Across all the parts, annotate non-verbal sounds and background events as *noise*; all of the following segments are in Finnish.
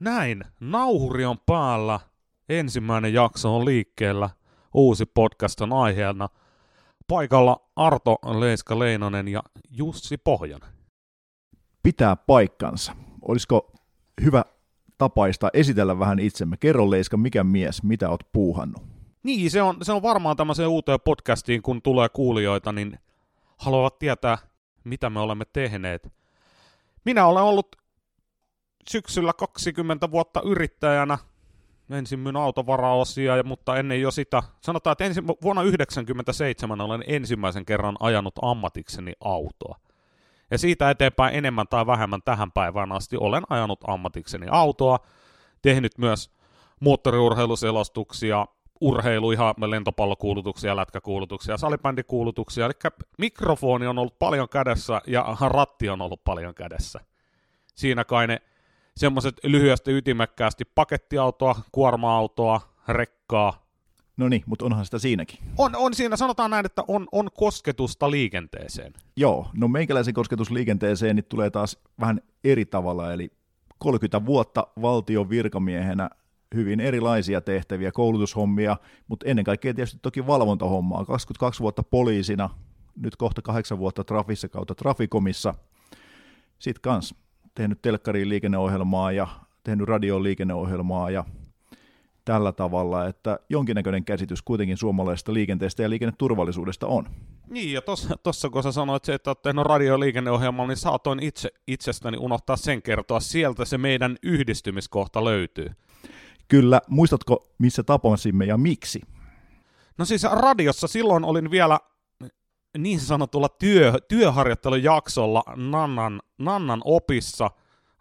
Näin, nauhuri on päällä, ensimmäinen jakso on liikkeellä, uusi podcast on aiheena. Paikalla Arto Leiska-Leinonen ja Jussi Pohjonen. Pitää paikkansa. Olisiko hyvä tapaista esitellä vähän itsemme? Kerro Leiska, mikä mies, mitä oot puuhannut? Niin, se on, se on varmaan tämmöiseen uuteen podcastiin, kun tulee kuulijoita, niin haluavat tietää, mitä me olemme tehneet. Minä olen ollut syksyllä 20 vuotta yrittäjänä. Ensin myin autovaraosia, mutta ennen jo sitä, sanotaan, että ensin, vuonna 1997 olen ensimmäisen kerran ajanut ammatikseni autoa. Ja siitä eteenpäin enemmän tai vähemmän tähän päivään asti olen ajanut ammatikseni autoa, tehnyt myös moottoriurheiluselostuksia, urheilu, ihan lentopallokuulutuksia, lätkäkuulutuksia, salibändikuulutuksia, eli mikrofoni on ollut paljon kädessä ja ratti on ollut paljon kädessä. Siinä kai ne semmoiset lyhyesti ytimekkäästi pakettiautoa, kuorma-autoa, rekkaa. No niin, mutta onhan sitä siinäkin. On, on siinä, sanotaan näin, että on, on kosketusta liikenteeseen. Joo, no meikäläisen kosketus liikenteeseen niin tulee taas vähän eri tavalla, eli 30 vuotta valtion virkamiehenä hyvin erilaisia tehtäviä, koulutushommia, mutta ennen kaikkea tietysti toki valvontahommaa. 22 vuotta poliisina, nyt kohta kahdeksan vuotta Trafissa kautta Trafikomissa. Sitten kans tehnyt telkkariin liikenneohjelmaa ja tehnyt radioon liikenneohjelmaa ja tällä tavalla, että jonkinnäköinen käsitys kuitenkin suomalaisesta liikenteestä ja liikenneturvallisuudesta on. Niin, ja tuossa kun sä sanoit se, että olet tehnyt radioliikenneohjelmaa, niin saatoin itse itsestäni unohtaa sen kertoa. Sieltä se meidän yhdistymiskohta löytyy. Kyllä, muistatko missä tapasimme ja miksi? No siis radiossa silloin olin vielä niin sanotulla työ, työharjoittelujaksolla Nannan, Nannan opissa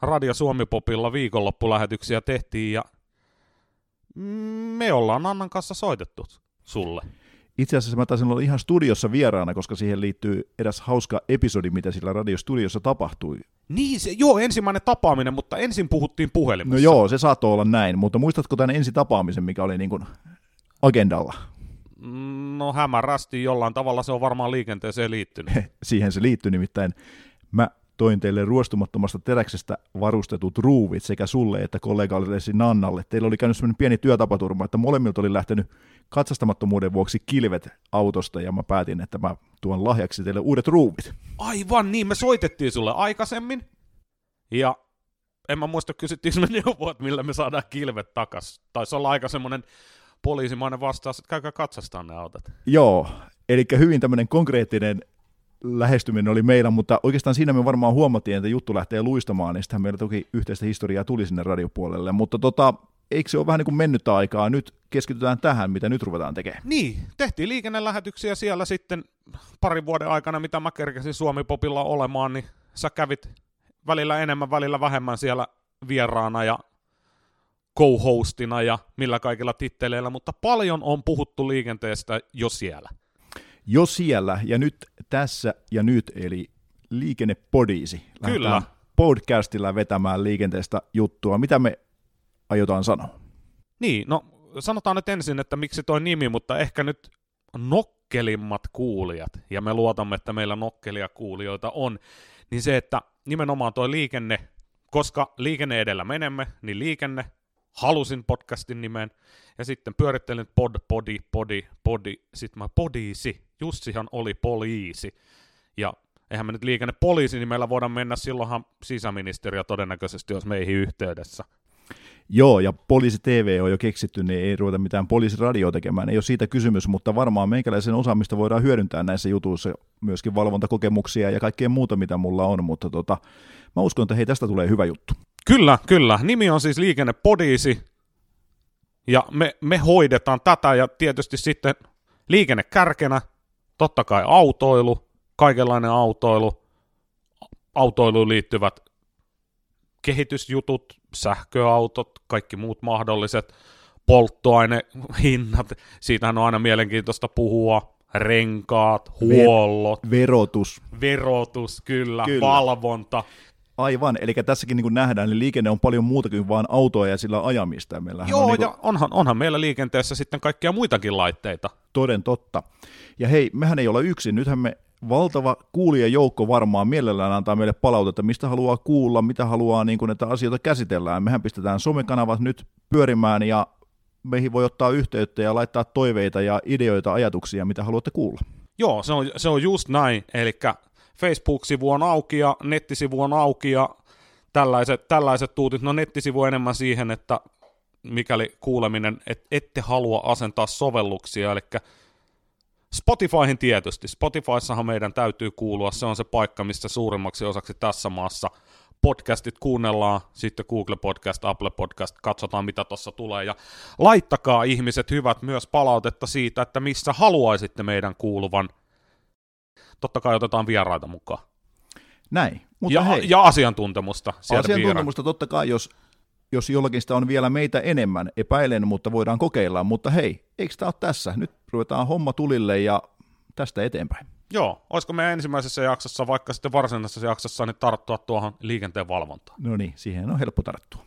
Radio Suomi-popilla viikonloppulähetyksiä tehtiin ja me ollaan Nannan kanssa soitettu sulle. Itse asiassa mä taisin olla ihan studiossa vieraana, koska siihen liittyy eräs hauska episodi, mitä sillä radiostudiossa tapahtui. Niin, se, joo, ensimmäinen tapaaminen, mutta ensin puhuttiin puhelimessa. No joo, se saattoi olla näin, mutta muistatko tämän ensi tapaamisen, mikä oli niin kuin agendalla? No hämärästi jollain tavalla se on varmaan liikenteeseen liittynyt. *laughs* Siihen se liittyy nimittäin. Mä toin teille ruostumattomasta teräksestä varustetut ruuvit sekä sulle että kollegalle Nannalle. Teillä oli käynyt sellainen pieni työtapaturma, että molemmilta oli lähtenyt katsastamattomuuden vuoksi kilvet autosta ja mä päätin, että mä tuon lahjaksi teille uudet ruuvit. Aivan niin, me soitettiin sulle aikaisemmin ja en mä muista kysyttiin me neuvoa, millä me saadaan kilvet takas. Taisi olla aika semmoinen poliisimainen vastaus, että käykää katsastaa ne autot. Joo, eli hyvin tämmöinen konkreettinen lähestyminen oli meillä, mutta oikeastaan siinä me varmaan huomattiin, että juttu lähtee luistamaan, niin sitten meillä toki yhteistä historiaa tuli sinne radiopuolelle, mutta tota, eikö se ole vähän niin kuin mennyttä aikaa, nyt keskitytään tähän, mitä nyt ruvetaan tekemään. Niin, tehtiin liikennelähetyksiä siellä sitten parin vuoden aikana, mitä mä kerkesin Suomi-popilla olemaan, niin sä kävit välillä enemmän, välillä vähemmän siellä vieraana ja co-hostina ja millä kaikilla titteleillä, mutta paljon on puhuttu liikenteestä jo siellä. Jo siellä ja nyt tässä ja nyt, eli liikennepodiisi. Kyllä. podcastilla vetämään liikenteestä juttua. Mitä me aiotaan sanoa? Niin, no sanotaan nyt ensin, että miksi toi nimi, mutta ehkä nyt nokkelimmat kuulijat, ja me luotamme, että meillä nokkelia kuulijoita on, niin se, että nimenomaan toi liikenne, koska liikenne edellä menemme, niin liikenne halusin podcastin nimen, ja sitten pyörittelin pod, podi, podi, podi, sitten mä podiisi, Jussihan oli poliisi, ja eihän me nyt liikennepoliisi nimellä voida mennä, silloinhan sisäministeriö todennäköisesti olisi meihin yhteydessä. Joo, ja poliisi TV on jo keksitty, niin ei ruveta mitään poliisiradio tekemään, ei ole siitä kysymys, mutta varmaan meikäläisen osaamista voidaan hyödyntää näissä jutuissa, myöskin valvontakokemuksia ja kaikkea muuta, mitä mulla on, mutta tota, mä uskon, että hei, tästä tulee hyvä juttu. Kyllä, kyllä. Nimi on siis Liikennepodiisi, ja me, me hoidetaan tätä, ja tietysti sitten liikennekärkenä, totta kai autoilu, kaikenlainen autoilu, autoiluun liittyvät kehitysjutut, sähköautot, kaikki muut mahdolliset, polttoainehinnat, siitähän on aina mielenkiintoista puhua, renkaat, huollot. Ver- verotus. Verotus, kyllä, kyllä. valvonta. Aivan, eli tässäkin niin kuin nähdään, niin liikenne on paljon muuta kuin vain autoja ja sillä ajamista. Meillähän Joo, on niin kuin... ja onhan, onhan meillä liikenteessä sitten kaikkia muitakin laitteita. Toden totta. Ja hei, mehän ei olla yksin, nythän me valtava kuulijajoukko varmaan mielellään antaa meille palautetta, mistä haluaa kuulla, mitä haluaa, niin kuin näitä asioita käsitellään. Mehän pistetään somekanavat nyt pyörimään ja meihin voi ottaa yhteyttä ja laittaa toiveita ja ideoita, ajatuksia, mitä haluatte kuulla. Joo, se on, se on just näin, eli Facebook-sivu on auki ja nettisivu on auki ja tällaiset, tällaiset tuutit, no nettisivu enemmän siihen, että mikäli kuuleminen, et, ette halua asentaa sovelluksia, eli Spotifyhin tietysti. Spotifyssahan meidän täytyy kuulua, se on se paikka, missä suurimmaksi osaksi tässä maassa podcastit kuunnellaan, sitten Google Podcast, Apple Podcast, katsotaan mitä tuossa tulee, ja laittakaa ihmiset hyvät myös palautetta siitä, että missä haluaisitte meidän kuuluvan. Totta kai otetaan vieraita mukaan. Näin. Mutta ja, hei, ja asiantuntemusta. Asiantuntemusta viera. totta kai, jos, jos jollakin sitä on vielä meitä enemmän, epäilen, mutta voidaan kokeilla. Mutta hei, eikö tämä ole tässä? Nyt ruvetaan homma tulille ja tästä eteenpäin. Joo, olisiko meidän ensimmäisessä jaksossa, vaikka sitten varsinaisessa jaksossa, niin tarttua tuohon liikenteen valvontaan? No niin, siihen on helppo tarttua.